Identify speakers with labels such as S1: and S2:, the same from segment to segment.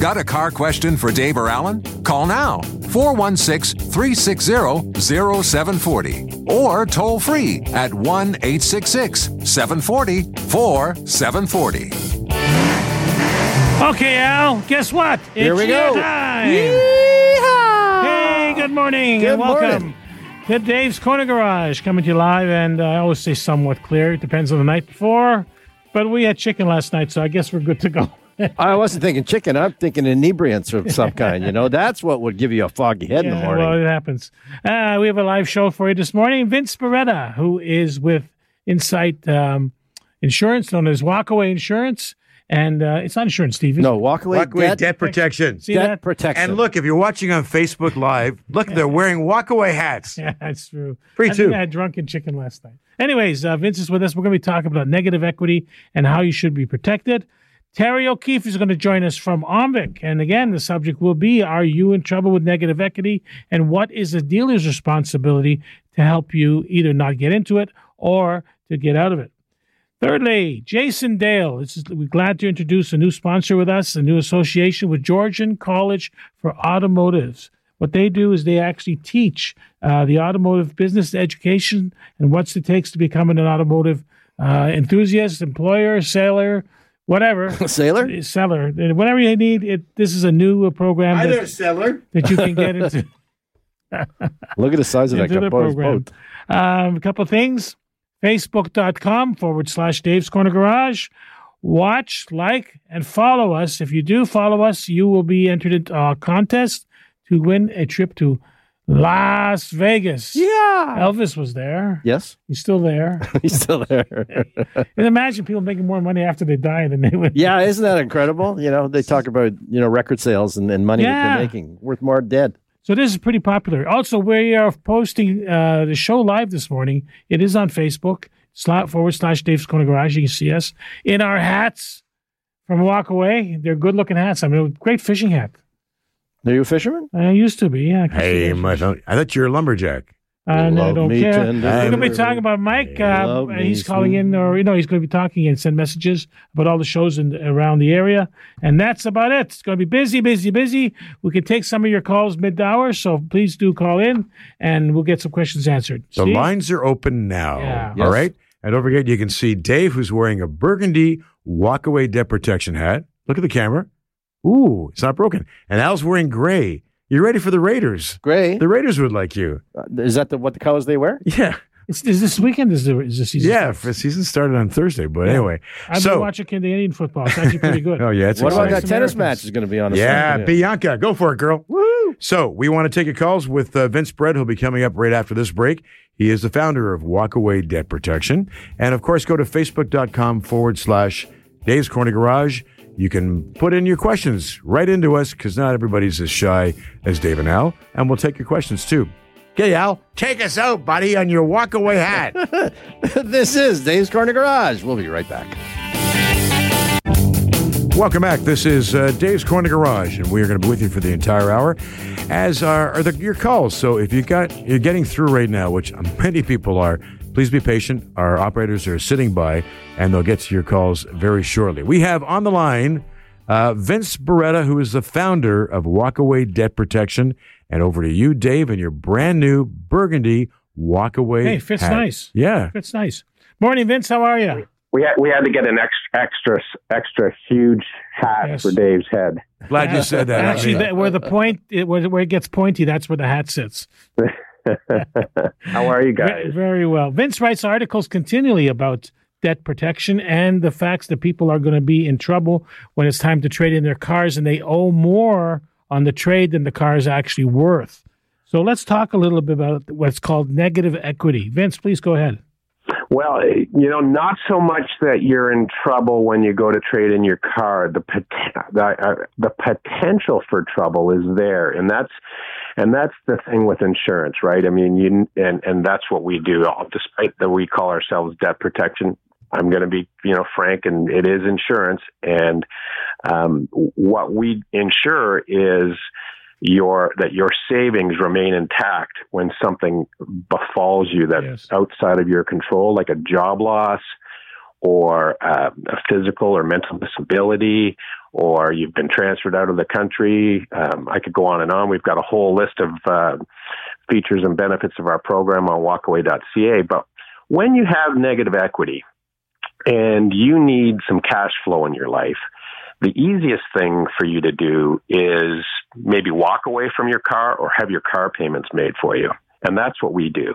S1: Got a car question for Dave or Alan? Call now 416 360 0740 or toll free at 1 866 740 4740.
S2: Okay, Al, guess what?
S3: Here we
S2: your
S3: go.
S2: time.
S3: Yeehaw!
S2: Hey, good morning
S3: Good
S2: and welcome
S3: morning.
S2: to Dave's Corner Garage coming to you live. And uh, I always say somewhat clear. It depends on the night before. But we had chicken last night, so I guess we're good to go.
S3: I wasn't thinking chicken. I'm thinking inebriants of some kind. You know, that's what would give you a foggy head in the
S2: Yeah,
S3: morning.
S2: Well, it happens. Uh, we have a live show for you this morning. Vince Beretta, who is with Insight um, Insurance, known as Walkaway Insurance. And uh, it's not insurance, Steve.
S3: no,
S2: it?
S3: walk away.
S4: Walk away
S3: debt,
S4: debt protection.
S2: See
S3: debt
S2: that?
S3: protection.
S4: And look, if you're watching on Facebook Live, look, they're wearing walkaway hats.
S2: Yeah, that's true.
S4: Free
S2: I think
S4: too.
S2: I had drunken chicken last night. Anyways, uh, Vince is with us. We're going to be talking about negative equity and how you should be protected. Terry O'Keefe is going to join us from Omvic. And again, the subject will be Are you in trouble with negative equity? And what is the dealer's responsibility to help you either not get into it or to get out of it? Thirdly, Jason Dale. Is, we're glad to introduce a new sponsor with us, a new association with Georgian College for Automotives. What they do is they actually teach uh, the automotive business education and what it takes to become an automotive uh, enthusiast, employer, sailor, whatever.
S3: Sailor?
S2: Seller, whatever you need. It, this is a new uh, program
S4: Hi
S2: that,
S4: there, settler.
S2: that you can get into.
S3: Look at the size of that
S2: the program.
S3: boat.
S2: Um, a couple of things. Facebook.com forward slash Dave's Corner Garage. Watch, like, and follow us. If you do follow us, you will be entered into a contest to win a trip to Las Vegas.
S3: Yeah.
S2: Elvis was there.
S3: Yes,
S2: He's still there.
S3: he's still there.
S2: and imagine people making more money after they die than they would.
S3: yeah, isn't that incredible? You know, they talk about you know record sales and, and money that
S2: Yeah.
S3: they're making worth more dead.
S2: So this is pretty popular. Also, we are posting uh, the show live this morning. It is on Facebook, slash, forward slash Dave's Corner Garage. You can see us in our hats from Walk Away. They're good looking hats. I mean, great fishing hat.
S3: Are you a fisherman?
S2: I used to be. Yeah. I
S4: Hey, my, I thought you were a lumberjack.
S2: and I
S3: Love
S2: don't
S3: me
S2: care.
S3: tender.
S2: We're going to be talking about Mike. Uh,
S3: Love me
S2: he's calling
S3: sweet.
S2: in, or you know, he's going to be talking and send messages about all the shows in, around the area. And that's about it. It's going to be busy, busy, busy. We can take some of your calls mid hour, so please do call in, and we'll get some questions answered.
S4: The
S2: Steve?
S4: lines are open now.
S2: Yeah.
S3: Yes.
S4: right. And don't forget, you can see Dave, who's wearing a burgundy walkaway debt protection hat. Look at the camera. Ooh, it's not broken. And Al's wearing gray. You're ready for the Raiders?
S3: Gray.
S4: The Raiders would like you.
S3: Is that the, what the colors they wear?
S4: Yeah.
S2: Is, is this weekend? Is the is the season?
S4: Yeah. The season started on Thursday. But anyway.
S2: I've
S4: so,
S2: been watching Canadian football. It's actually pretty good.
S4: oh, yeah. It's
S3: What about that tennis match is going to be on? this
S4: Yeah,
S3: afternoon?
S4: Bianca, go for it, girl. Woo! So we want to take your calls with uh, Vince Brett, who'll be coming up right after this break. He is the founder of Walkaway Debt Protection. And of course, go to facebook.com forward slash Dave's Corner Garage. You can put in your questions right into us because not everybody's as shy as Dave and Al. And we'll take your questions too. Okay, Al, take us out, buddy, on your walkaway hat.
S3: this is Dave's Corner Garage. We'll be right back.
S4: Welcome back. This is uh, Dave's Corner Garage, and we are going to be with you for the entire hour, as are, are the, your calls. So if you got you're getting through right now, which many people are, please be patient. Our operators are sitting by, and they'll get to your calls very shortly. We have on the line uh, Vince Beretta, who is the founder of Walkaway Debt Protection, and over to you, Dave, and your brand new burgundy Walkaway.
S2: Hey, fits
S4: hat.
S2: nice.
S4: Yeah.
S2: That's nice. Morning, Vince. How are you?
S5: we had we had to get an extra extra extra huge hat
S2: Yes.
S5: for Dave's head.
S4: Glad you said that.
S2: Actually, that, where the point, it, where, where it gets pointy, that's where the hat sits.
S5: How are you guys?
S2: Very well. Vince writes articles continually about debt protection and the facts that people are going to be in trouble when it's time to trade in their cars and they owe more on the trade than the car is actually worth. So let's talk a little bit about what's called negative equity. Vince, please go ahead.
S5: Well, you know, not so much that you're in trouble when you go to trade in your car. The pot- the, uh, the potential for trouble is there, and that's and that's the thing with insurance, right? I mean, you and and that's what we do. Despite that we call ourselves debt protection, I'm going to be, you know, frank, and it is insurance. And um, what we insure is your that your savings remain intact when something befalls you that's yes. outside of your control, like a job loss or uh, a physical or mental disability, or you've been transferred out of the country. Um, I could go on and on. We've got a whole list of uh, features and benefits of our program on walkaway.ca. But when you have negative equity and you need some cash flow in your life, the easiest thing for you to do is maybe walk away from your car or have your car payments made for you. And that's what we do.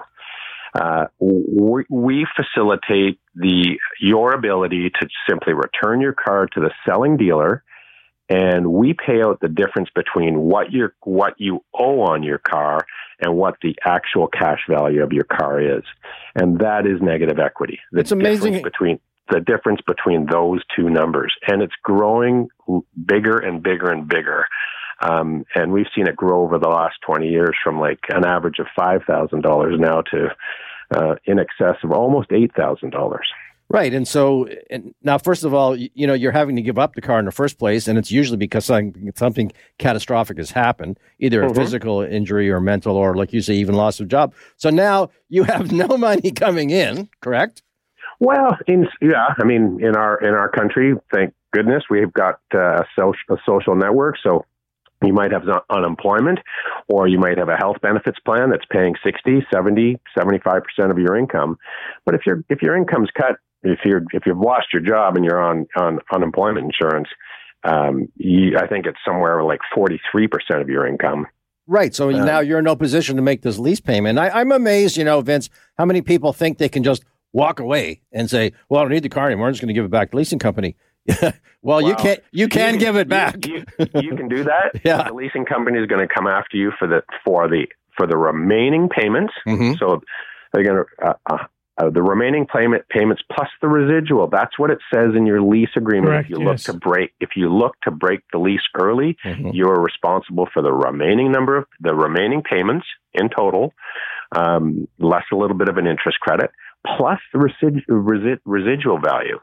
S5: Uh, we, we, facilitate the your ability to simply return your car to the selling dealer, and we pay out the difference between what you what you owe on your car and what the actual cash value of your car is, and that is negative equity.
S3: The it's amazing
S5: between the difference between those two numbers. And it's growing bigger and bigger and bigger. Um, and we've seen it grow over the last 20 years from like an average of $5,000 now to uh, in excess of almost $8,000.
S3: Right. And so and now, first of all, you, know, you're having to give up the car in the first place, and it's usually because something, something catastrophic has happened, either mm-hmm. a physical injury or mental, or like you say, even loss of job. So now you have no money coming in, correct?
S5: Well, in, yeah, I mean, in our in our country, thank goodness we've got uh, social, a social network. So you might have unemployment or you might have a health benefits plan that's paying 60, 70, 75% of your income. But if your if your income's cut, if you're if you've lost your job and you're on on unemployment insurance, um, you, I think it's somewhere like 43% of your income.
S3: Right. So um, now you're in no position to make this lease payment. I, I'm amazed, you know, Vince, how many people think they can just walk away and say, "Well, I don't need the car anymore. I'm just going to give it back to the leasing company." well, well, you can't. You can you, give it back.
S5: You, you, you can do that.
S3: yeah.
S5: The leasing company is going to come after you for the for the for the remaining payments. Mm-hmm. So they're going to. Uh, uh, uh, the remaining payment payments plus the residual. That's what it says in your lease agreement.
S2: Correct,
S5: if you
S2: yes.
S5: look to break, if you look to break the lease early, mm-hmm. you are responsible for the remaining number of the remaining payments in total, um, less a little bit of an interest credit plus the resid- resid- residual value.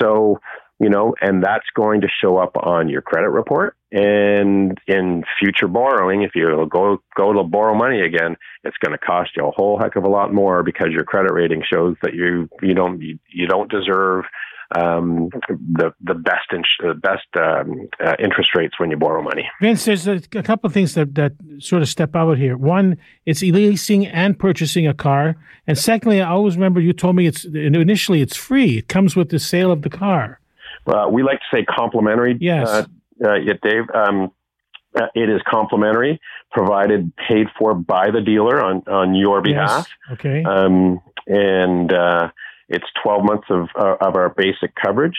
S5: So, you know, and that's going to show up on your credit report. And in future borrowing, if you go go to borrow money again, it's going to cost you a whole heck of a lot more because your credit rating shows that you you don't you don't deserve um, the the best in, best um, uh, interest rates when you borrow money.
S2: Vince, there's a, a couple of things that, that sort of step out here. One, it's leasing and purchasing a car, and secondly, I always remember you told me it's initially it's free. It comes with the sale of the car.
S5: Uh, we like to say complimentary.
S2: Yes. Uh,
S5: uh, yeah, Dave. Um, uh, it is complimentary, provided paid for by the dealer on on your behalf.
S2: Yes. Okay.
S5: Um, and uh, it's 12 months of, uh, of our basic coverage,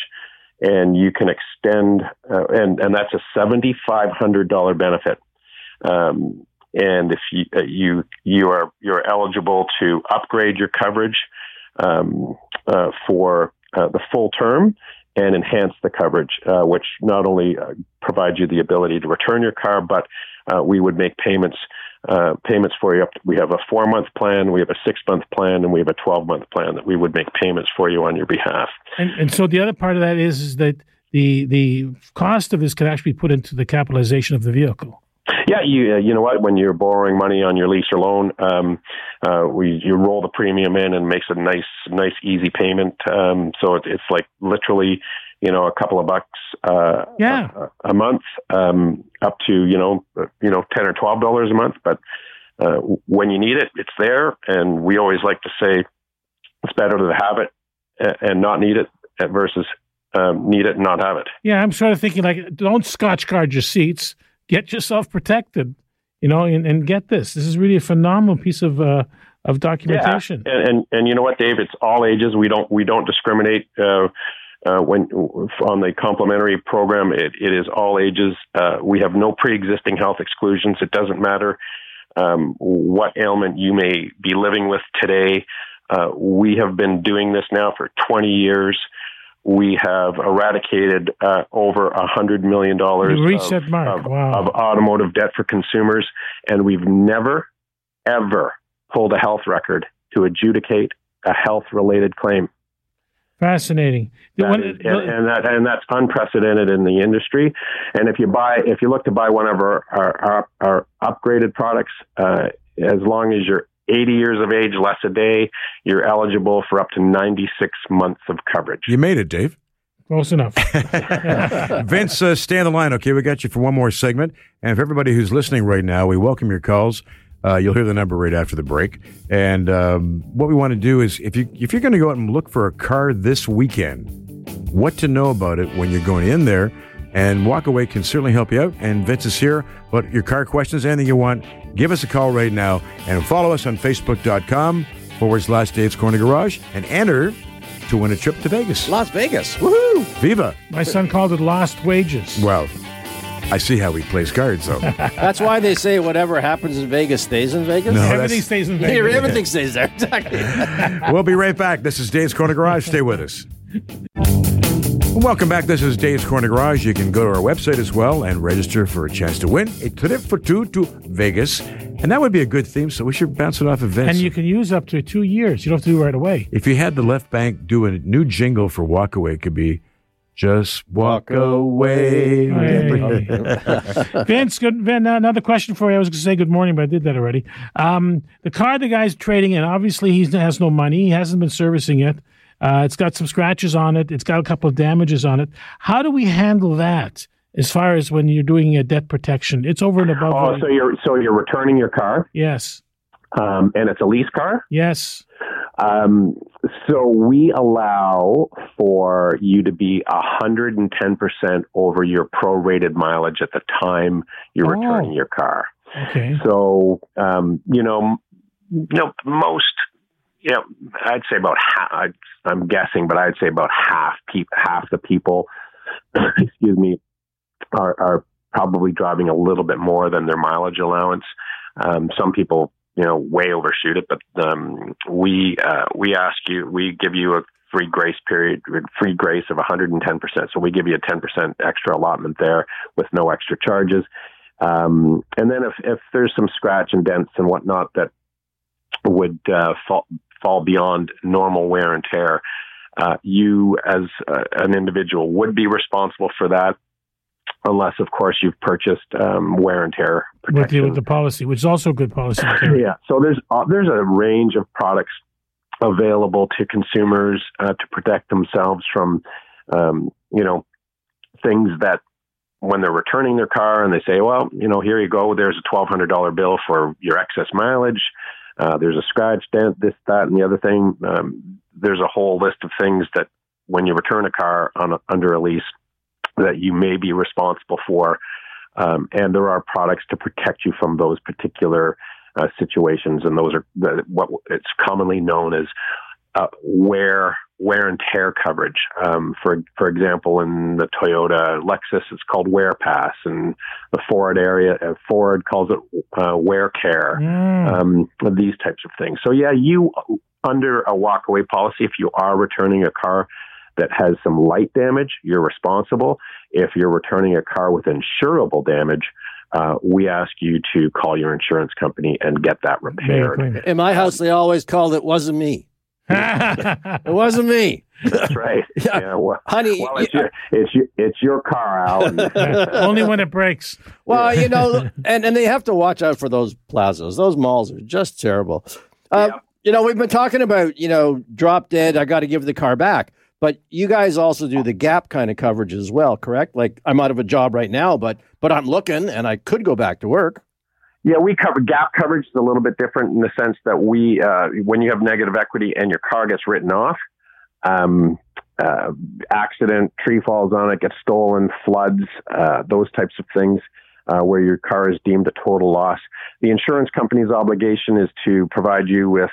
S5: and you can extend, uh, and, and that's a $7,500 benefit. Um, and if you, uh, you, you are, you're eligible to upgrade your coverage um, uh, for uh, the full term and enhance the coverage, uh, which not only provides you the ability to return your car, but we would make payments uh, payments for you. We have a four month plan, we have a six month plan, and we have a 12 month plan that we would make payments for you on your behalf.
S2: And, and so the other part of that is, is that the the cost of this can actually be put into the capitalization of the vehicle.
S5: Yeah, you uh, you know what? When you're borrowing money on your lease or loan, um, uh, we you roll the premium in and makes a nice nice easy payment. Um, so it, it's like literally you know, a couple of bucks uh,
S2: yeah.
S5: a, a month, um, up to you know, you know, ten or twelve dollars a month. But uh, when you need it, it's there, and we always like to say it's better to have it and not need it versus um, need it and not have it.
S2: Yeah, I'm sort of thinking like, don't Scotchgard your seats. Get yourself protected, you know, and, and get this. This is really a phenomenal piece of uh, of documentation.
S5: Yeah. And, and, and you know what, Dave? It's all ages. We don't we don't discriminate. Uh, uh, when on the complementary program, it, it is all ages. Uh, we have no pre-existing health exclusions. It doesn't matter um, what ailment you may be living with today. Uh, we have been doing this now for 20 years. We have eradicated uh, over a hundred million dollars of, of,
S2: Wow.
S5: of automotive debt for consumers, and we've never, ever pulled a health record to adjudicate a health-related claim.
S2: Fascinating.
S5: That
S2: one-
S5: is- and, and that and that's unprecedented in the industry. And if you buy, if you look to buy one of our our, our, our upgraded products, uh, as long as you're 80 years of age, less a day, you're eligible for up to 96 months of coverage.
S4: You made it, Dave.
S2: Close enough.
S4: Vince, uh, stay on the line, okay? We got you for one more segment. And for everybody who's listening right now, we welcome your calls. Uh, you'll hear the number right after the break. And um, what we want to do is, if you if you're going to go out and look for a car this weekend, what to know about it when you're going in there, and walk away can certainly help you out. And Vince is here. But your car questions, anything you want, give us a call right now, and follow us on Facebook.com forward slash Dave's Corner Garage, and enter to win a trip to Vegas.
S3: Las Vegas. Woohoo!
S4: Viva!
S2: My son called it lost wages.
S4: Well, I see how he plays cards, though.
S3: That's why they say whatever happens in Vegas stays in Vegas.
S4: No.
S2: Everything stays in
S3: Here,
S2: Vegas.
S3: everything stays there. Exactly.
S4: we'll be right back. This is Dave's Corner Garage. Stay with us. Welcome back. This is Dave's Corner Garage. You can go to our website as well and register for a chance to win a trip for two to Vegas. And that would be a good theme, so we should bounce it off of Vince.
S2: And you can use up to two years. You don't have to do it right away.
S4: if you had the left bank do a new jingle for Walkaway, it could be just walk,
S3: Walk
S4: away.
S2: Hey. Vince, good. Vin, uh, another question for you. I was going to say good morning, but I did that already. Um, the car the guy's trading in, obviously he has no money. He hasn't been servicing it. Uh, it's got some scratches on it. It's got a couple of damages on it. How do we handle that as far as when you're doing a debt protection? It's over and above.
S5: Oh,
S2: what-
S5: so you're so you're returning your car,
S2: yes,
S5: um, and it's a lease car.
S2: yes.
S5: Um, so we allow for you to be hundred and ten percent over your prorated mileage at the time you're
S2: Oh.
S5: returning your car.
S2: Okay.
S5: So um, you know, you know, most, you know, I'd say about half. I'm guessing, but I'd say about half peop, half the people, excuse me, are are probably driving a little bit more than their mileage allowance. Um, some people, you know, way overshoot it, but um, we uh, we ask you, we give you a free grace period, free grace of 110%. So we give you a 10% extra allotment there with no extra charges. Um, and then if, if there's some scratch and dents and whatnot that would uh, fall, fall beyond normal wear and tear, uh, you as uh, an individual would be responsible for that, unless, of course, you've purchased um, wear and tear
S2: With the,
S5: protection.
S2: with the policy, which is also a good policy.
S5: Yeah. So there's uh, there's a range of products available to consumers uh, to protect themselves from, um, you know, things that when they're returning their car and they say, well, you know, here you go, there's a twelve hundred dollar bill for your excess mileage. Uh, there's a scratch, dent, this, that, and the other thing. Um, there's a whole list of things that when you return a car on a, under a lease that you may be responsible for. Um, and there are products to protect you from those particular uh, situations, and those are the, what it's commonly known as uh, wear wear and tear coverage. Um, for for example, in the Toyota Lexus, it's called Wear Pass, and the Ford area uh, Ford calls it uh, Wear Care.
S2: Mm.
S5: Um, these types of things. So yeah, you under a walkaway policy, if you are returning a car that has some light damage, you're responsible. If you're returning a car with insurable damage, uh, we ask you to call your insurance company and get that repaired.
S3: In my house, they always called it wasn't me. It wasn't me.
S5: That's right.
S3: Yeah.
S5: Yeah, well,
S3: Honey,
S5: well, it's your it's your it's your car, Al.
S2: Only when it breaks.
S3: Well, you know, and, and they have to watch out for those plazas. Those malls are just terrible. Uh,
S5: Yeah.
S3: You know, we've been talking about, you know, drop dead, I got to give the car back. But you guys also do the gap kind of coverage as well, correct? Like I'm out of a job right now, but but I'm looking and I could go back to work.
S5: Yeah, we cover gap coverage is a little bit different in the sense that we, uh, when you have negative equity and your car gets written off, um, uh, accident, tree falls on it, gets stolen, floods, uh, those types of things, uh, where your car is deemed a total loss. The insurance company's obligation is to provide you with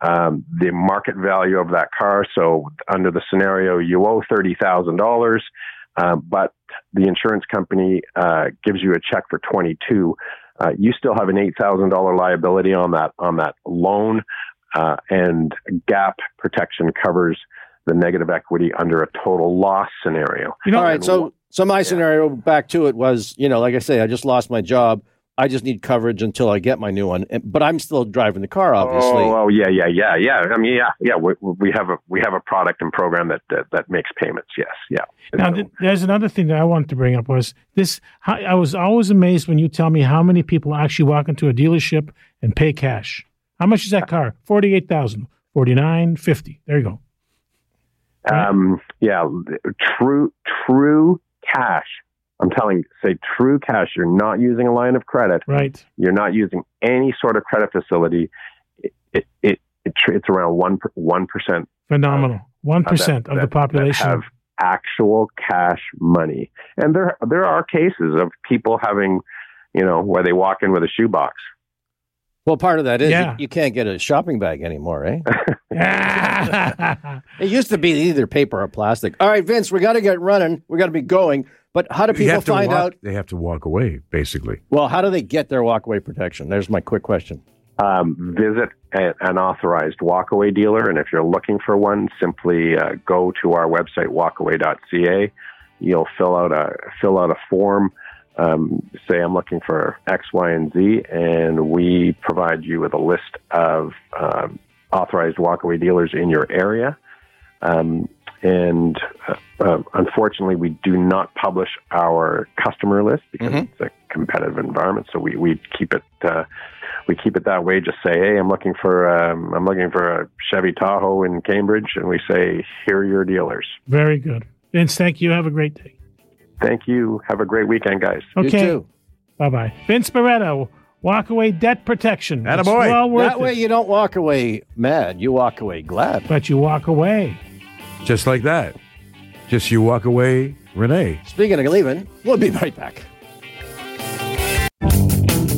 S5: um, the market value of that car. So, under the scenario, you owe thirty thousand dollars, uh, but the insurance company uh, gives you a check for twenty two uh, you still have an eight thousand dollar liability on that on that loan. uh, and gap protection covers the negative equity under a total loss scenario.
S3: You know, All right, so so my yeah. scenario back to it was, you know, like I say, I just lost my job. I just need coverage until I get my new one, but I'm still driving the car, obviously.
S5: Oh, oh yeah, yeah, yeah, yeah. I mean, yeah, yeah. We, we have a we have a product and program that that, that makes payments. Yes, yeah.
S2: Now, th- there's another thing that I wanted to bring up was this. How, I was always amazed when you tell me how many people actually walk into a dealership and pay cash. How much is that car? Forty-eight thousand, forty-nine, fifty. There you go.
S5: Um, yeah, true, true cash I'm telling, say true cash. You're not using a line of credit.
S2: Right.
S5: You're not using any sort of credit facility. It it, it, it it's around one one percent.
S2: Phenomenal. One percent of, the population
S5: have actual cash money, and there there are cases of people having, you know, where they walk in with a shoebox.
S3: Well, part of that is yeah. you, you, can't get a shopping bag anymore, eh? it used to be either paper or plastic. All right, Vince, we got to get running. We got to be going. But how do people find
S4: walk,
S3: out?
S4: They have to walk away, basically.
S3: Well, how do they get their walkaway protection? There's my quick question.
S5: Um, visit a, an authorized walkaway dealer, and if you're looking for one, simply uh, go to our website walkaway.ca. You'll fill out a fill out a form. Um, say I'm looking for X, Y, and Z, and we provide you with a list of um, authorized walkaway dealers in your area. Um, and uh, uh, unfortunately, we do not publish our customer list because mm-hmm. it's a competitive environment. So we, we keep it uh, we keep it that way. Just say, hey, I'm looking for um, I'm looking for a Chevy Tahoe in Cambridge, and we say, here are your dealers.
S2: Very good, Vince. Thank you. Have a great day.
S5: Thank you. Have a great weekend, guys.
S2: Okay. Bye bye. Vince Barretto. Walk away debt protection.
S4: Attaboy.
S3: Well that way it. you don't walk away mad. You walk away glad.
S2: But you walk away.
S4: Just like that. Just you walk away, Renee.
S3: Speaking of leaving, we'll be right back.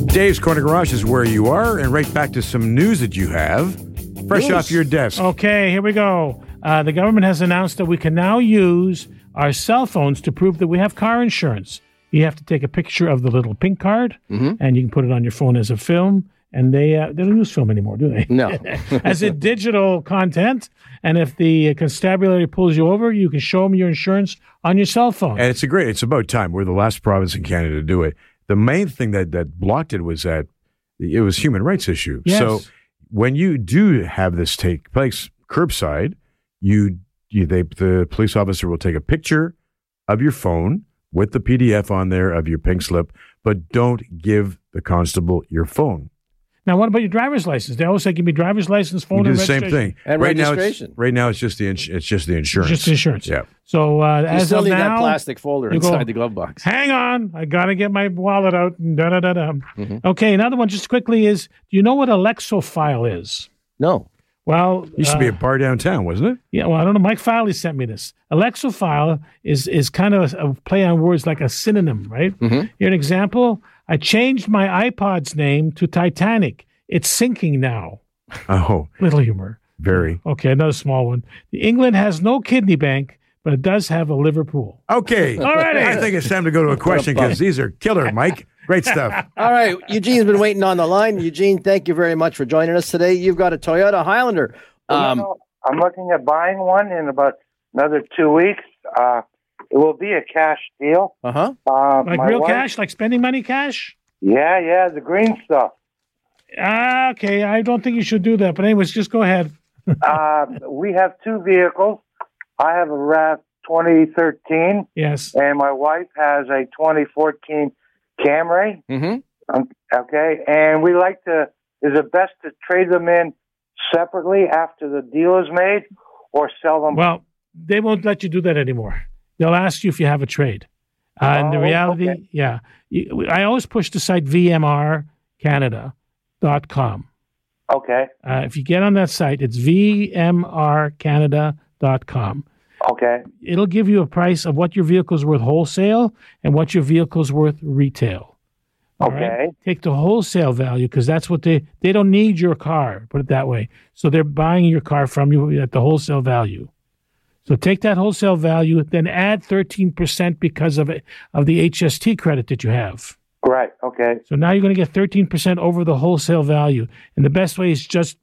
S4: Dave's Corner Garage is where you are, and right back to some news that you have fresh news. off your desk.
S2: Okay, here we go. Uh, the government has announced that we can now use our cell phones to prove that we have car insurance. You have to take a picture of the little pink card, mm-hmm. and you can put it on your phone as a film and they uh, they don't use film anymore, do they?
S3: No,
S2: as a digital content. And if the constabulary pulls you over, you can show them your insurance on your cell phone.
S4: And it's a great. It's about time. We're the last province in Canada to do it. The main thing that that blocked it was that it was human rights issue.
S2: Yes.
S4: So when you do have this take place curbside, you, you they the police officer will take a picture of your phone with the PDF on there of your pink slip, but don't give the constable your phone.
S2: Now, what about your driver's license? They always say, "Give me driver's license, phone,
S4: we
S2: do
S4: the same thing."
S3: And
S4: right
S3: registration.
S4: Now it's, right now, it's just the ins- it's just the insurance.
S2: Just insurance.
S4: Yeah.
S2: So uh,
S3: you
S2: as
S3: still
S2: of
S3: need
S2: now,
S3: that plastic folder inside go, the glove box.
S2: Hang on, I gotta get my wallet out. Da da da da. Mm-hmm. Okay, another one just quickly is: Do you know what Alexofile is?
S3: No.
S2: Well,
S4: used to be a uh, bar downtown, wasn't it?
S2: Yeah. Well, I don't know. Mike Filey sent me this. Alexophile is is kind of a, a play on words like a synonym, right? Mm-hmm. Here an example. I changed my iPod's name to Titanic. It's sinking now.
S4: Oh,
S2: little humor.
S4: Very
S2: okay. Another small one. England has no kidney bank, but it does have a Liverpool.
S4: Okay,
S2: all right.
S4: I think it's time to go to a question because these are killer, Mike. Great stuff.
S3: All right, Eugene's been waiting on the line. Eugene, thank you very much for joining us today. You've got a Toyota Highlander.
S6: Um, you know, I'm looking at buying one in about another two weeks. Uh, it will be a cash deal.
S3: Uh-huh.
S2: Uh, like real wife, cash, like spending money cash.
S6: Yeah, yeah, the green stuff.
S2: Ah, okay, I don't think you should do that. But anyways, just go ahead.
S6: uh, we have two vehicles. I have a RAV 2013.
S2: Yes.
S6: And my wife has a 2014 Camry.
S3: Mm-hmm.
S6: Um, okay, and we like to. Is it best to trade them in separately after the deal is made, or sell them?
S2: Well, they won't let you do that anymore. They'll ask you if you have a trade. Uh, oh, and the oh, reality, okay. yeah, I always push the site VMR Canada com.
S6: Okay.
S2: Uh, if you get on that site, it's vmrcanada.com.
S6: Okay.
S2: It'll give you a price of what your vehicle is worth wholesale and what your vehicle is worth retail.
S6: All okay. Right?
S2: Take the wholesale value because that's what they they don't need your car. Put it that way. So they're buying your car from you at the wholesale value. So take that wholesale value, then add thirteen percent because of it of the HST credit that you have.
S6: Right. Okay.
S2: So now you're going to get 13% over the wholesale value. And the best way is just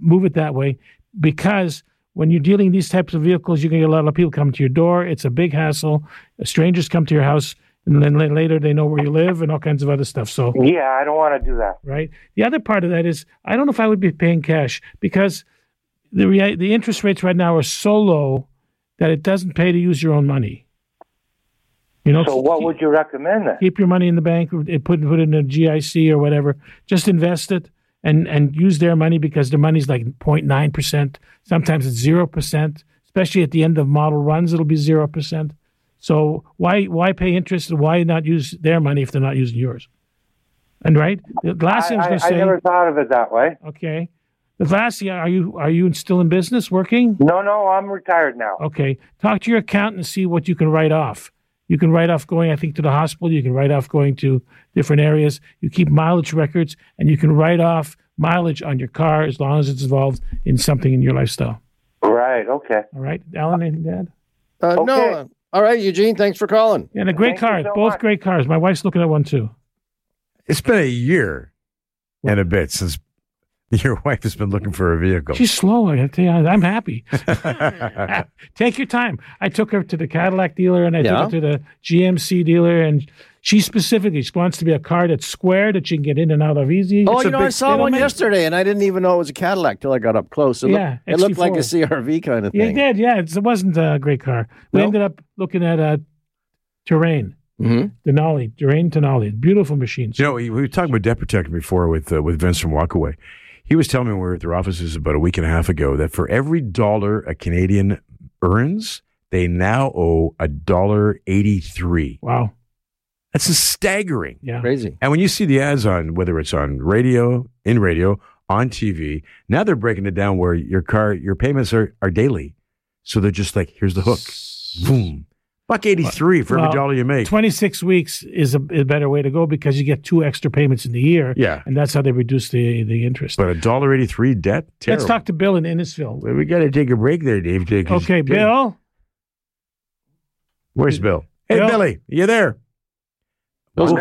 S2: move it that way because when you're dealing these types of vehicles, you're going to get a lot of people come to your door. It's a big hassle. Strangers come to your house, and then later they know where you live and all kinds of other stuff. So
S6: yeah, I don't want to do that.
S2: Right. The other part of that is I don't know if I would be paying cash because the rea- the interest rates right now are so low that it doesn't pay to use your own money.
S6: You know. So what keep, would you recommend then?
S2: Keep your money in the bank, put put it in a GIC or whatever. Just invest it and and use their money because their money's like 0.9 percent. Sometimes it's zero percent. Especially at the end of model runs, it'll be zero percent. So why why pay interest and why not use their money if they're not using yours? And right, the last thing I going to say.
S6: I never thought of it that way.
S2: Okay, the last thing are you are you still in business working?
S6: No, no, I'm retired now.
S2: Okay, talk to your accountant and see what you can write off. You can write off going, I think, to the hospital. You can write off going to different areas. You keep mileage records, and you can write off mileage on your car as long as it's involved in something in your lifestyle.
S6: Right. Okay.
S2: All right, Alan, anything to add?
S3: Uh, okay. No. All right, Eugene. Thanks for calling.
S2: Yeah, and a great car. So Both much. great cars. My wife's looking at one too.
S4: It's been a year and a bit since your wife has been looking for a vehicle.
S2: She's slow. I tell you, I'm happy. Take your time. I took her to the Cadillac dealer and I yeah. took her to the GMC dealer, and she specifically she wants to be a car that's square that she can get in and out of easy.
S3: Oh, it's you know, I saw one yesterday, and I didn't even know it was a Cadillac till I got up close. It yeah, looked, it looked like a CRV kind of thing.
S2: Yeah, it did. Yeah, it wasn't a great car. We nope. ended up looking at a Terrain. Mm-hmm. Denali, Terrain Denali, beautiful machines.
S4: You know, we, we were talking about debt protection before with uh, with Vince from Walkaway. He was telling me when we were at their offices about a week and a half ago that for every dollar a Canadian earns, they now owe a dollar eighty three.
S2: Wow.
S4: That's a staggering.
S2: Yeah.
S3: Crazy.
S4: And when you see the ads on whether it's on radio, in radio, on TV, now they're breaking it down where your car, your payments are, are daily. So they're just like, here's the hook. Boom. Buck eighty three for well, every dollar you make.
S2: Twenty six weeks is a, a, better way to go because you get two extra payments in the year.
S4: Yeah,
S2: and that's how they reduce the the interest.
S4: But a dollar eighty three debt. Terrible.
S2: Let's talk to Bill in Innisfil.
S4: Well, we got to take a break there, Dave.
S2: Okay, Bill.
S4: Where's Bill? Hey, Bill? Billy, you there?
S6: Bill's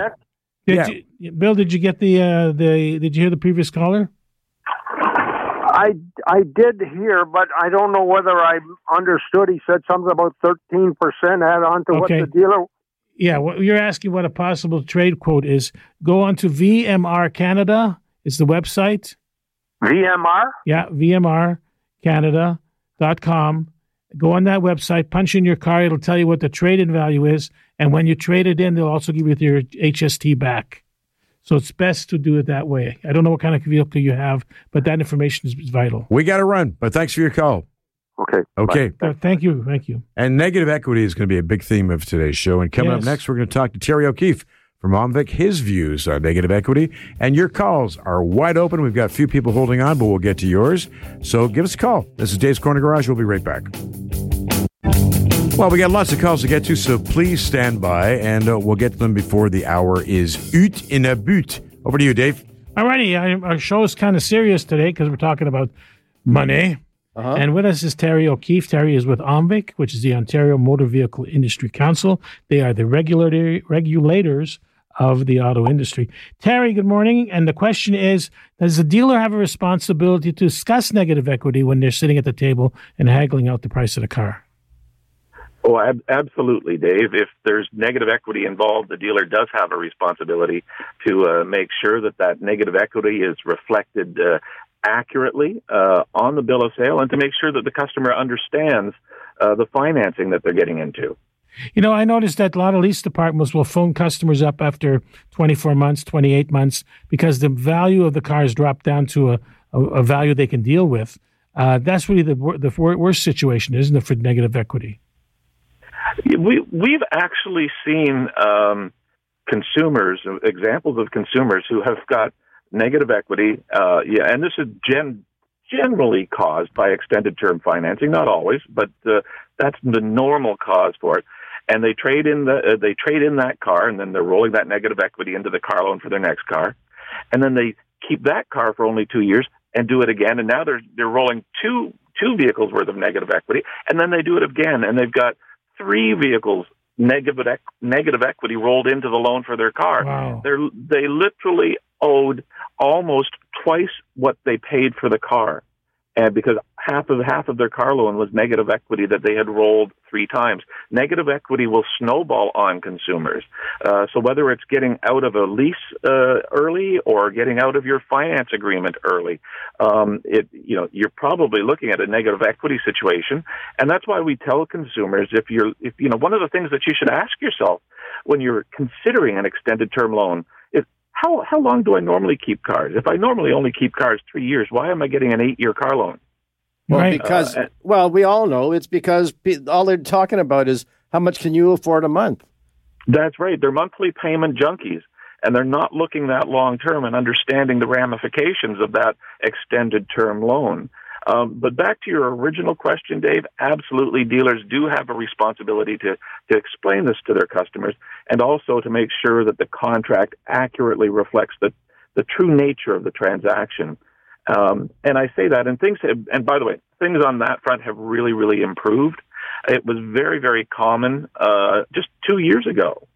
S2: Did yeah. You, Bill, did you get the uh, the? Did you hear the previous caller?
S7: I, I did hear, but I don't know whether I understood. He said something about 13% add on to okay. what the dealer.
S2: Yeah, well, you're asking what a possible trade quote is. Go on to VMR Canada, is the website.
S7: VMR?
S2: Yeah, VMRCanada.com. Go on that website, punch in your car. It'll tell you what the trade in value is. And when you trade it in, they'll also give you your HST back. So it's best to do it that way. I don't know what kind of vehicle you have, but that information is vital.
S4: We got to run, but thanks for your call.
S7: Okay.
S4: Okay.
S2: Uh, thank you. Thank you.
S4: And negative equity is going to be a big theme of today's show. And coming yes. up next, we're going to talk to Terry O'Keefe from OMVIC, his views on negative equity. And your calls are wide open. We've got a few people holding on, but we'll get to yours. So give us a call. This is Dave's Corner Garage. We'll be right back. Well, we got lots of calls to get to, so please stand by, and uh, we'll get to them before the hour is ut in a boot. Over to you, Dave.
S2: Alrighty, our show is kind of serious today because we're talking about money. Uh-huh. And with us is Terry O'Keefe. Terry is with OMVIC, which is the Ontario Motor Vehicle Industry Council. They are the regulators of the auto industry. Terry, good morning. And the question is Does the dealer have a responsibility to discuss negative equity when they're sitting at the table and haggling out the price of the car?
S8: Oh, ab- absolutely, Dave. If there's negative equity involved, the dealer does have a responsibility to uh, make sure that that negative equity is reflected uh, accurately uh, on the bill of sale and to make sure that the customer understands uh, the financing that they're getting into.
S2: You know, I noticed that a lot of lease departments will phone customers up after 24 months, 28 months, because the value of the car cars dropped down to a, a, a value they can deal with. Uh, that's really the, the worst situation, isn't it, for negative equity?
S8: We we've actually seen um, consumers examples of consumers who have got negative equity. Uh, yeah, and this is gen- generally caused by extended term financing. Not always, but uh, that's the normal cause for it. And they trade in the uh, they trade in that car, and then they're rolling that negative equity into the car loan for their next car, and then they keep that car for only two years and do it again. And now they're they're rolling two two vehicles worth of negative equity, and then they do it again, and they've got three vehicles negative negative equity rolled into the loan for their car.
S2: Wow.
S8: They're, they literally owed almost twice what they paid for the car and because half of half of their car loan was negative equity that they had rolled three times. Negative equity will snowball on consumers. Uh, so whether it's getting out of a lease uh, early or getting out of your finance agreement early, um, it you know you're probably looking at a negative equity situation, and that's why we tell consumers if you're if you know one of the things that you should ask yourself when you're considering an extended term loan is how how long do I normally keep cars? If I normally only keep cars three years, why am I getting an eight year car loan?
S3: Well,
S2: Right.
S3: because
S8: Uh,
S3: well, we all know it's because all they're talking about is how much can you afford a month.
S8: That's right. They're monthly payment junkies, and they're not looking that long term and understanding the ramifications of that extended term loan. Um, but back to your original question, Dave, absolutely dealers do have a responsibility to, to explain this to their customers and also to make sure that the contract accurately reflects the, the true nature of the transaction. Um, and I say that, and things have, and by the way, things on that front have really, really improved. It was very, very common uh, just two years ago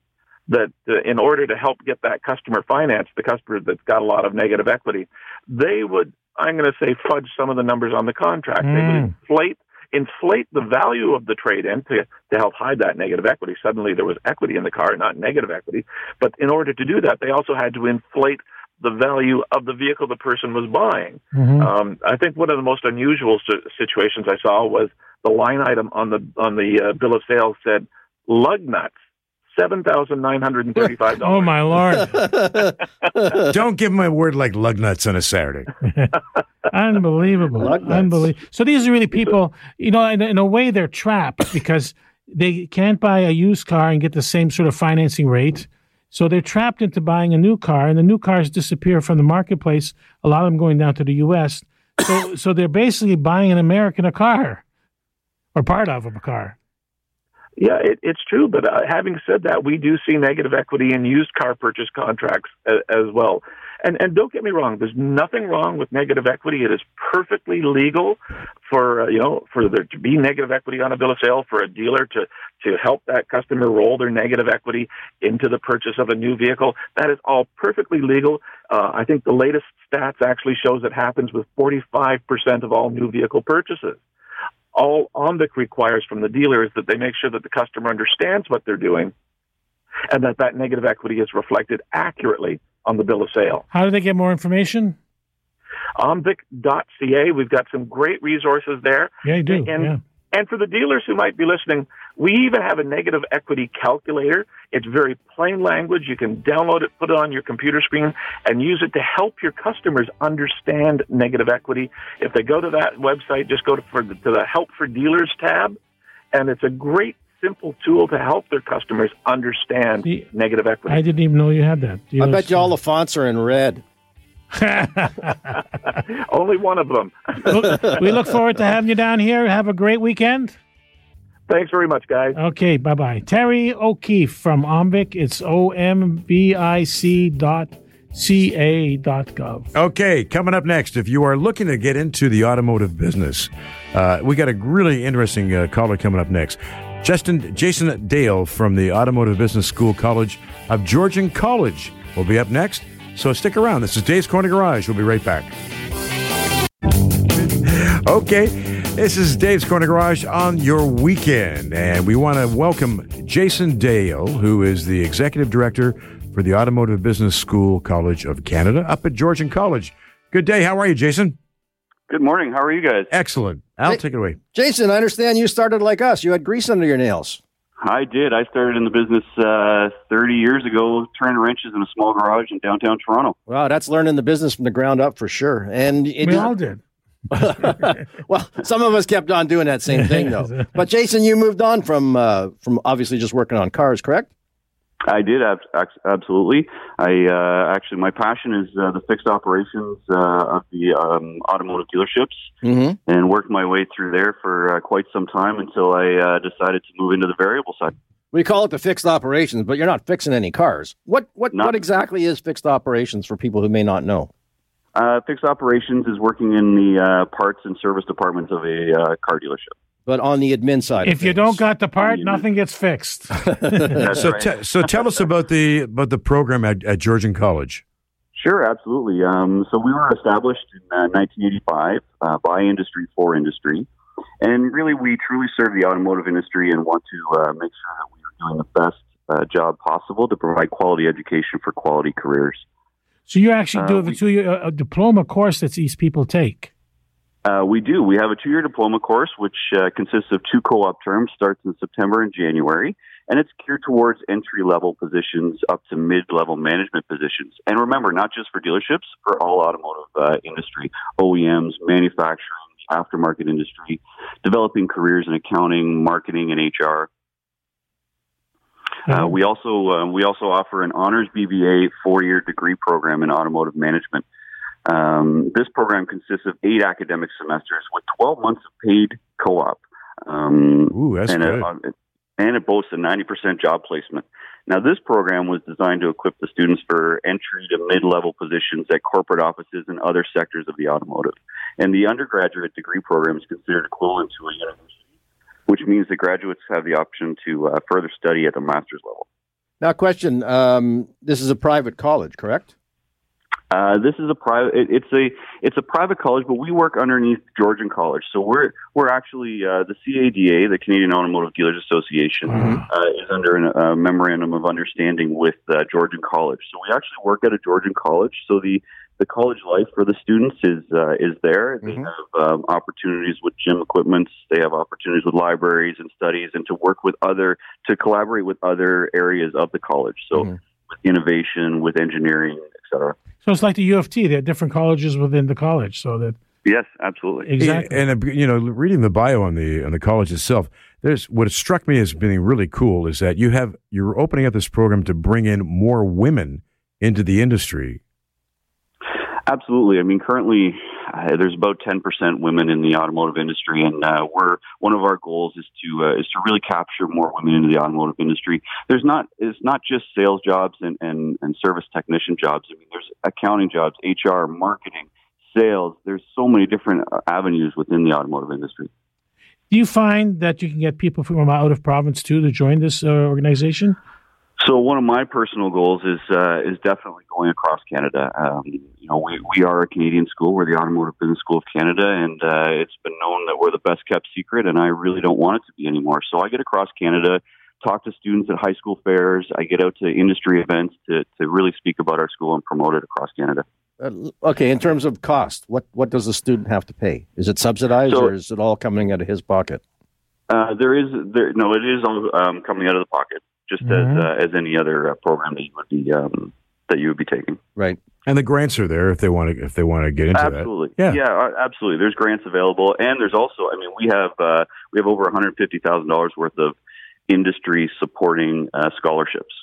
S8: that uh, in order to help get that customer financed, the customer that's got a lot of negative equity, they would, I'm going to say, fudge some of the numbers on the contract. They
S2: Mm.
S8: would inflate inflate the value of the trade-in to, to help hide that negative equity. Suddenly there was equity in the car, not negative equity. But in order to do that, they also had to inflate the value of the vehicle the person was buying.
S2: Mhm.
S8: Um, I think one of the most unusual situations I saw was the line item on the on the uh, bill of sale said lug nuts, seven thousand nine hundred and thirty-five dollars.
S2: Oh my lord!
S4: Don't give my word like lug nuts on a Saturday.
S2: Unbelievable! Unbelievable. So these are really people. You know, in, in a way, they're trapped because they can't buy a used car and get the same sort of financing rate. So they're trapped into buying a new car, and the new cars disappear from the marketplace. A lot of them going down to the U.S. So, so they're basically buying an American a car, or part of a car.
S8: Yeah, it, it's true. But uh, having said that, we do see negative equity in used car purchase contracts as, as well. And and don't get me wrong. There's nothing wrong with negative equity. It is perfectly legal for uh, you know for there to be negative equity on a bill of sale for a dealer to to help that customer roll their negative equity into the purchase of a new vehicle. That is all perfectly legal. Uh, I think the latest stats actually shows it happens with 45% of all new vehicle purchases all OMVIC requires from the dealer is that they make sure that the customer understands what they're doing and that that negative equity is reflected accurately on the bill of sale.
S2: How do they get more information?
S8: Omvic.ca, we've got some great resources there.
S2: Yeah, you do.
S8: And,
S2: yeah.
S8: and for the dealers who might be listening, we even have a negative equity calculator. It's very plain language. You can download it, put it on your computer screen, and use it to help your customers understand negative equity. If they go to that website, just go to, for, to the Help for Dealers tab, and it's a great, simple tool to help their customers understand
S2: See,
S8: negative equity.
S2: I didn't even know you had that.
S3: I bet you all the fonts are in red.
S8: Only one of them.
S2: We look forward to having you down here. Have a great weekend.
S8: Thanks very much, guys.
S2: Okay, bye bye. Terry O'Keefe from OMVIC. It's O M V I C dot C A dot gov.
S4: Okay, coming up next, if you are looking to get into the automotive business, uh, we got a really interesting uh, caller coming up next. Justin Jason Dale from the Automotive Business School College of Georgian College will be up next. So stick around. This is Dave's Corner Garage. We'll be right back. Okay, this is Dave's Corner Garage on your weekend, and we want to welcome Jason Dale, who is the executive director for the Automotive Business School College of Canada up at Georgian College. Good day. How are you, Jason?
S9: Good morning. How are you guys?
S4: Excellent. Al,
S3: Hey.
S4: take it away.
S3: Jason, I understand you started like us. You had grease under your nails.
S9: I did. I started in the business uh, 30 years ago, turning wrenches in a small garage in downtown Toronto.
S3: Wow, that's learning the business from the ground up for sure. And it
S2: We all did.
S3: well, some of us kept on doing that same thing though. But Jason, you moved on from uh, from obviously just working on cars, correct?
S9: I did, ab- absolutely. I uh, actually, my passion is uh, the fixed operations uh, of the um, automotive dealerships,
S3: Mm-hmm.
S9: and worked my way through there for uh, quite some time until I uh, decided to move into the variable side.
S3: We call it the fixed operations, but you're not fixing any cars. What what
S9: Not-
S3: what exactly is fixed operations for people who may not know?
S9: Uh, fixed operations is working in the uh, parts and service departments of a uh, car dealership.
S3: But on the admin side,
S2: If you don't got the part, nothing gets fixed.
S4: so, te- so tell us about the about the program at, at Georgian College.
S9: Sure, absolutely. Um, so we were established in uh, 1985 uh, by industry for industry, and really we truly serve the automotive industry and want to uh, make sure that we are doing the best uh, job possible to provide quality education for quality careers.
S2: So you actually
S9: Uh,
S2: do have a two-year a diploma course that these people take.
S9: Uh, we do. We have a two-year diploma course, which uh, consists of two co-op terms, starts in September and January, and it's geared towards entry-level positions up to mid-level management positions. And remember, not just for dealerships, for all automotive uh, industry, OEMs, manufacturing, aftermarket industry, developing careers in accounting, marketing, and HR. Uh, we also uh, we also offer an honors BBA four-year degree program in automotive management. Um, this program consists of eight academic semesters with 12 months of paid co-op. Um,
S4: Ooh, that's
S9: and,
S4: good.
S9: It, and it boasts a 90% job placement. Now, this program was designed to equip the students for entry to mid-level positions at corporate offices and other sectors of the automotive. And the undergraduate degree program is considered equivalent to a university, which means that graduates have the option to uh, further study at the master's level.
S3: Now, question: um, This is a private college, correct?
S9: Uh, this is a private. It, it's a it's a private college, but we work underneath Georgian College. So we're we're actually uh, the CADA, the Canadian Automotive Dealers Association, uh, is under a memorandum of understanding with uh, Georgian College. So we actually work at a Georgian College. So the the college life for the students is uh, is there. They have um, opportunities with gym equipment. They have opportunities with libraries and studies, and to work with other to collaborate with other areas of the college. So with innovation, with engineering, etc.
S2: So it's like the U of T. There are different colleges within the college, so that
S9: Yes, absolutely.
S2: Exactly.
S4: And uh, you know, reading the bio on the on the college itself, there's what struck me as being really cool is that you have you're opening up this program to bring in more women into the industry.
S9: Absolutely. I mean, currently uh, there's about 10% women in the automotive industry, and uh, we're one of our goals is to uh, is to really capture more women into the automotive industry. There's not it's not just sales jobs and, and, and service technician jobs. I mean, there's accounting jobs, HR, marketing, sales. There's so many different uh, avenues within the automotive industry.
S2: do you find that you can get people from out of province too to join this uh, organization?
S9: So one of my personal goals is uh, is definitely going across Canada. Um, you know, we, we are a Canadian school. We're the Automotive Business School of Canada, and uh, it's been known that we're the best kept secret. And I really don't want it to be anymore. So I get across Canada, talk to students at high school fairs. I get out to industry events to to really speak about our school and promote it across Canada.
S3: Uh, okay, in terms of cost, what what does the student have to pay? Is it subsidized
S9: So-
S3: or is it all coming out of his pocket?
S9: Uh, there is there no, it is all um, coming out of the pocket, just
S2: Mhm.
S9: as uh, as any other uh, program that you would be um, that you would be taking.
S3: Right.
S4: And the grants are there if they want to if they want to get into it.
S9: absolutely.
S4: that.
S9: Yeah. uh, absolutely. There's grants available, and there's also, I mean, we have uh, we have over 150 thousand dollars worth of industry supporting uh, scholarships.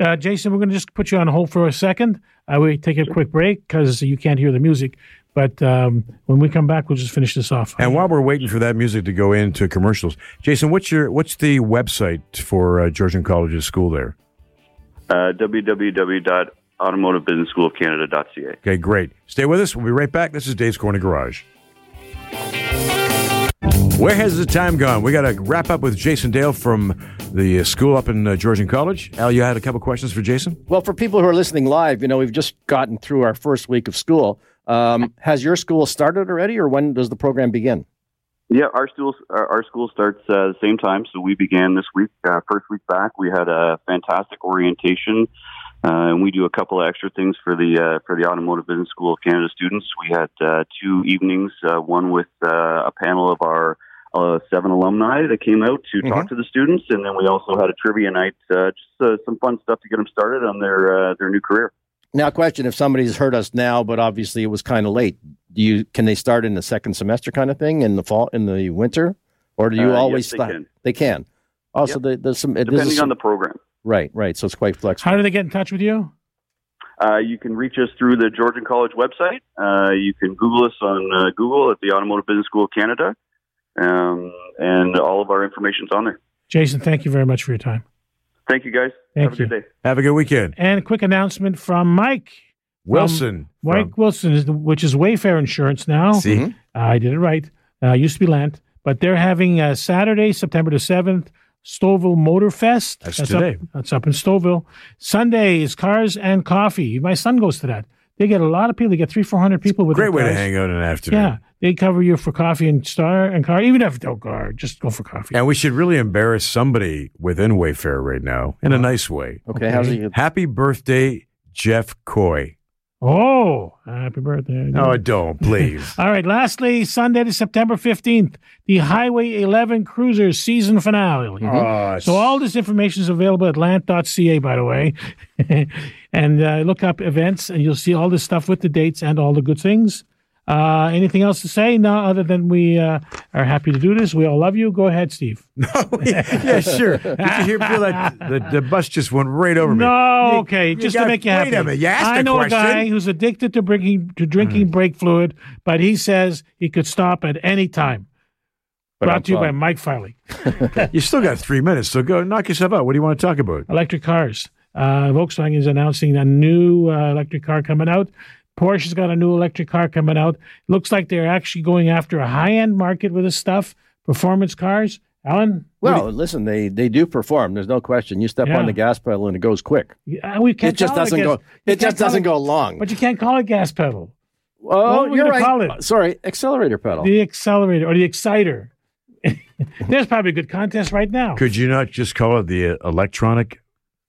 S2: Uh, Jason, we're going to just put you on hold for a second. Uh, we take a quick break because you can't hear the music. But um, when we come back, we'll just finish this off.
S4: And while we're waiting for that music to go into commercials, Jason, what's your what's the website for uh, Georgian College's school there?
S9: Uh, www.automotivebusinessschoolofcanada.ca.
S4: Okay, great. Stay with us. We'll be right back. This is Dave's Corner Garage. Where has the time gone? We got to wrap up with Jason Dale from the uh, school up in uh, Georgian College. Al, you had a couple questions for Jason?
S3: Well, for people who are listening live, you know, we've just gotten through our first week of school. Um, has your school started already, or when does the program begin?
S9: Yeah, our school our, our school starts uh, the same time, so we began this week. Uh, first week back, we had a fantastic orientation, uh, and we do a couple of extra things for the uh, for the Automotive Business School of Canada students. We had uh, two evenings, uh, one with uh, a panel of our uh, seven alumni that came out to talk to the students, and then we also had a trivia night, uh, just uh, some fun stuff to get them started on their uh, their new career.
S3: Now, question: If somebody's heard us now, but obviously it was kind of late, do you can they start in the second semester kind of thing in the fall, in the winter, or do you
S9: Uh, yes,
S3: always
S9: they
S3: start?
S9: can.
S3: They can. Also,
S9: Yep.
S3: there- there's some
S9: Depending
S3: some-
S9: on the program.
S3: Right, right. So it's quite flexible.
S2: How do they get in touch with you?
S9: Uh, you can reach us through the Georgian College website. Uh, you can Google us on uh, Google at the Automotive Business School of Canada, um, and all of our information's on there.
S2: Jason, thank you very much for your time.
S9: Thank you, guys.
S2: Thank
S9: Have
S2: you.
S9: a good day.
S4: Have a good weekend.
S2: And a quick announcement from Mike.
S4: Wilson.
S2: Mike Wilson, is the, which is Wayfair Insurance now.
S4: See?
S2: Uh, I did it right. Uh, used to be Lant, But they're having uh, Saturday, September the 7th, Stouffville Motor Fest.
S4: That's
S2: up-
S4: today.
S2: that's up in Stouffville. Sunday is Cars and Coffee. My son goes to that. They get a lot of people. They get three, four hundred people with
S4: Great
S2: their
S4: way to hang out in an afternoon.
S2: Yeah, they cover you for coffee and star and car. Even if you don't car, just go for coffee.
S4: And we should really embarrass somebody within Wayfair right now in a nice way.
S3: Okay, how's it?
S4: Happy birthday, Jeff Coy.
S2: Oh, happy birthday!
S4: No, don't, please.
S2: All right. Lastly, Sunday to September 15th, the Highway 11 Cruisers season finale.
S4: Oh,
S2: So all this information is available at lant.ca, by the way. and uh, look up events and you'll see all this stuff with the dates and all the good things. Uh, anything else to say? No, other than we uh, are happy to do this. We all love you. Go ahead, Steve.
S4: No, yeah, sure. Did you hear feel that the, the bus just went right over me?
S2: No,
S4: You-
S2: okay,
S4: you
S2: just
S4: got-
S2: to make you happy.
S4: Wait a minute. You asked
S2: I
S4: a
S2: know
S4: question.
S2: A guy who's addicted to drinking to drinking brake fluid, but he says he could stop at any time.
S3: But
S2: Brought
S3: I'm
S2: to you by. Mike Filey.
S4: You still got three minutes, so go knock yourself out. What do you want to talk about?
S2: electric cars. Uh, Volkswagen is announcing a new uh, electric car coming out. Porsche's got a new electric car coming out. Looks like they're actually going after a high end market with this stuff. Performance cars. Alan? what
S3: Well, listen, they they do perform. There's no question. You step
S2: Yeah.
S3: on the gas pedal and it goes quick.
S2: do you- uh, we can't
S3: It just
S2: call
S3: doesn't
S2: gas-
S3: go. It just doesn't
S2: it-
S3: go long.
S2: But you can't call it gas pedal.
S3: Oh,
S2: what
S3: you're right.
S2: call it?
S3: Sorry, accelerator pedal.
S2: The accelerator or the exciter. There's probably a good contest right now.
S4: Could you not just call it the uh, electronic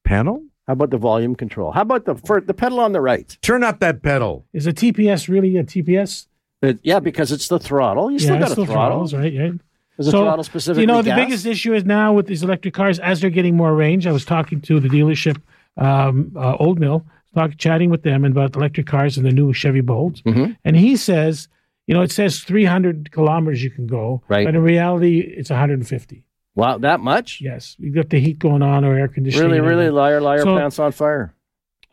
S4: panel?
S3: How about the volume control? How about the for the pedal on the right?
S4: Turn up that pedal.
S2: Is a TPS really a TPS?
S3: It- yeah, because it's the throttle. You still
S2: yeah,
S3: got a throttle.
S2: throttles, right? Yeah.
S3: Is the
S2: So,
S3: throttle specifically
S2: You know, the
S3: gas?
S2: biggest issue is now with these electric cars as they're getting more range. I was talking to the dealership, um, uh, Old Mill, talk, chatting with them about electric cars and the new Chevy Bolts,
S3: Mhm.
S2: and he says, you know, it says 300 kilometers you can go,
S3: Right.
S2: but in reality, it's 150.
S3: Wow, that much?
S2: Yes, you got the heat going on or air conditioning.
S3: Really, really, liar, liar,
S2: So-
S3: pants on fire.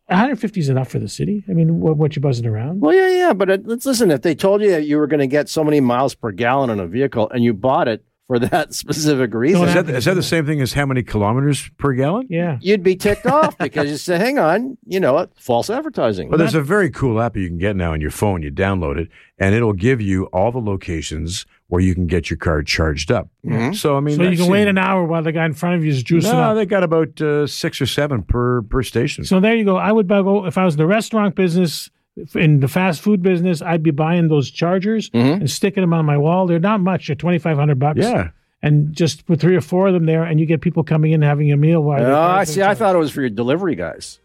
S2: 150 is enough for the city. I mean, what, what you buzzing around?
S3: Well, yeah, yeah, but it, let's listen. If they told you that you were going to get so many miles per gallon on a vehicle and you bought it for that specific reason,
S4: Is that, is that the same thing as how many kilometers per gallon?
S2: Yeah.
S3: you'd be ticked off because you say, "Hang on, you know what? False advertising."
S4: Well, there's a very cool app you can get now on your phone. You download it, and it'll give you all the locations where you can get your car charged up.
S3: Mhm.
S4: So I mean,
S2: so you
S4: I've
S2: can
S4: seen-
S2: wait an hour while the guy in front of you is juicing
S4: No,
S2: up.
S4: they got about uh, six or seven per per station.
S2: So there you go. I would buy, go if I was in the restaurant business, in the fast food business, I'd be buying those chargers
S3: Mhm.
S2: and sticking them on my wall. They're not much. They're twenty five hundred bucks.
S4: yeah,
S2: and just put three or four of them there, and you get people coming in having a meal while.
S3: Oh,
S2: they're
S3: I
S2: charging
S3: see. I thought it was for your delivery guys.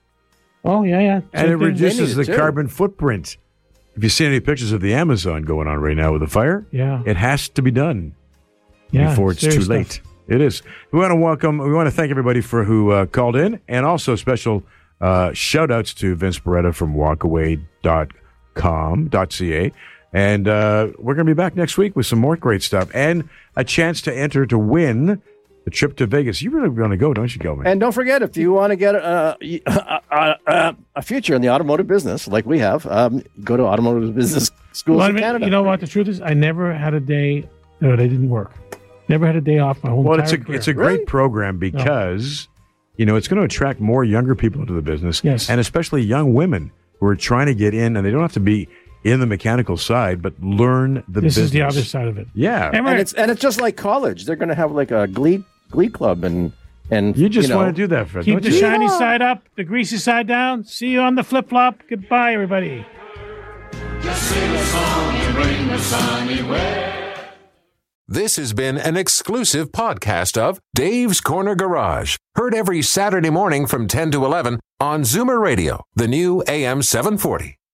S2: Oh yeah, yeah.
S4: and
S2: Same
S4: it reduces the
S3: too.
S4: carbon footprint. If you see any pictures of the Amazon going on right now with the fire,
S2: Yeah,
S4: it has to be done
S2: yeah.
S4: before it's too
S2: stuff.
S4: late. It is. We want to welcome. We want to thank everybody for who uh, called in, and also special uh, shout outs to Vince Beretta from Walkaway.com.ca. And uh, we're going to be back next week with some more great stuff and a chance to enter to win the trip to Vegas. You really want to go, don't you, Gilman?
S3: And don't forget, if you want to get a, a, a, a future in the automotive business, like we have, um, go to automotive business schools
S2: Well, I mean,
S3: Canada.
S2: you know what? The truth is, I never had a day that I didn't work. Never had a day off my whole
S4: Well, it's a
S2: career.
S4: it's a great
S3: Really?
S4: program because you know it's going to attract more younger people into the business,
S2: Yes.
S4: and especially young women who are trying to get in, and they don't have to be in the mechanical side, but learn the
S2: this
S4: business.
S2: is the other side of it.
S4: Yeah,
S2: And
S3: and it's and it's just like college. They're going to have like a glee glee club and and
S4: you just
S3: know,
S4: want to do that, Fred.
S2: Keep
S4: don't
S2: the
S4: you?
S2: shiny side up, the greasy side down. See you on the flip flop. Goodbye, everybody.
S1: This has been an exclusive podcast of Dave's Corner Garage. Heard every Saturday morning from 10 to 11 on Zoomer Radio, the new AM 740.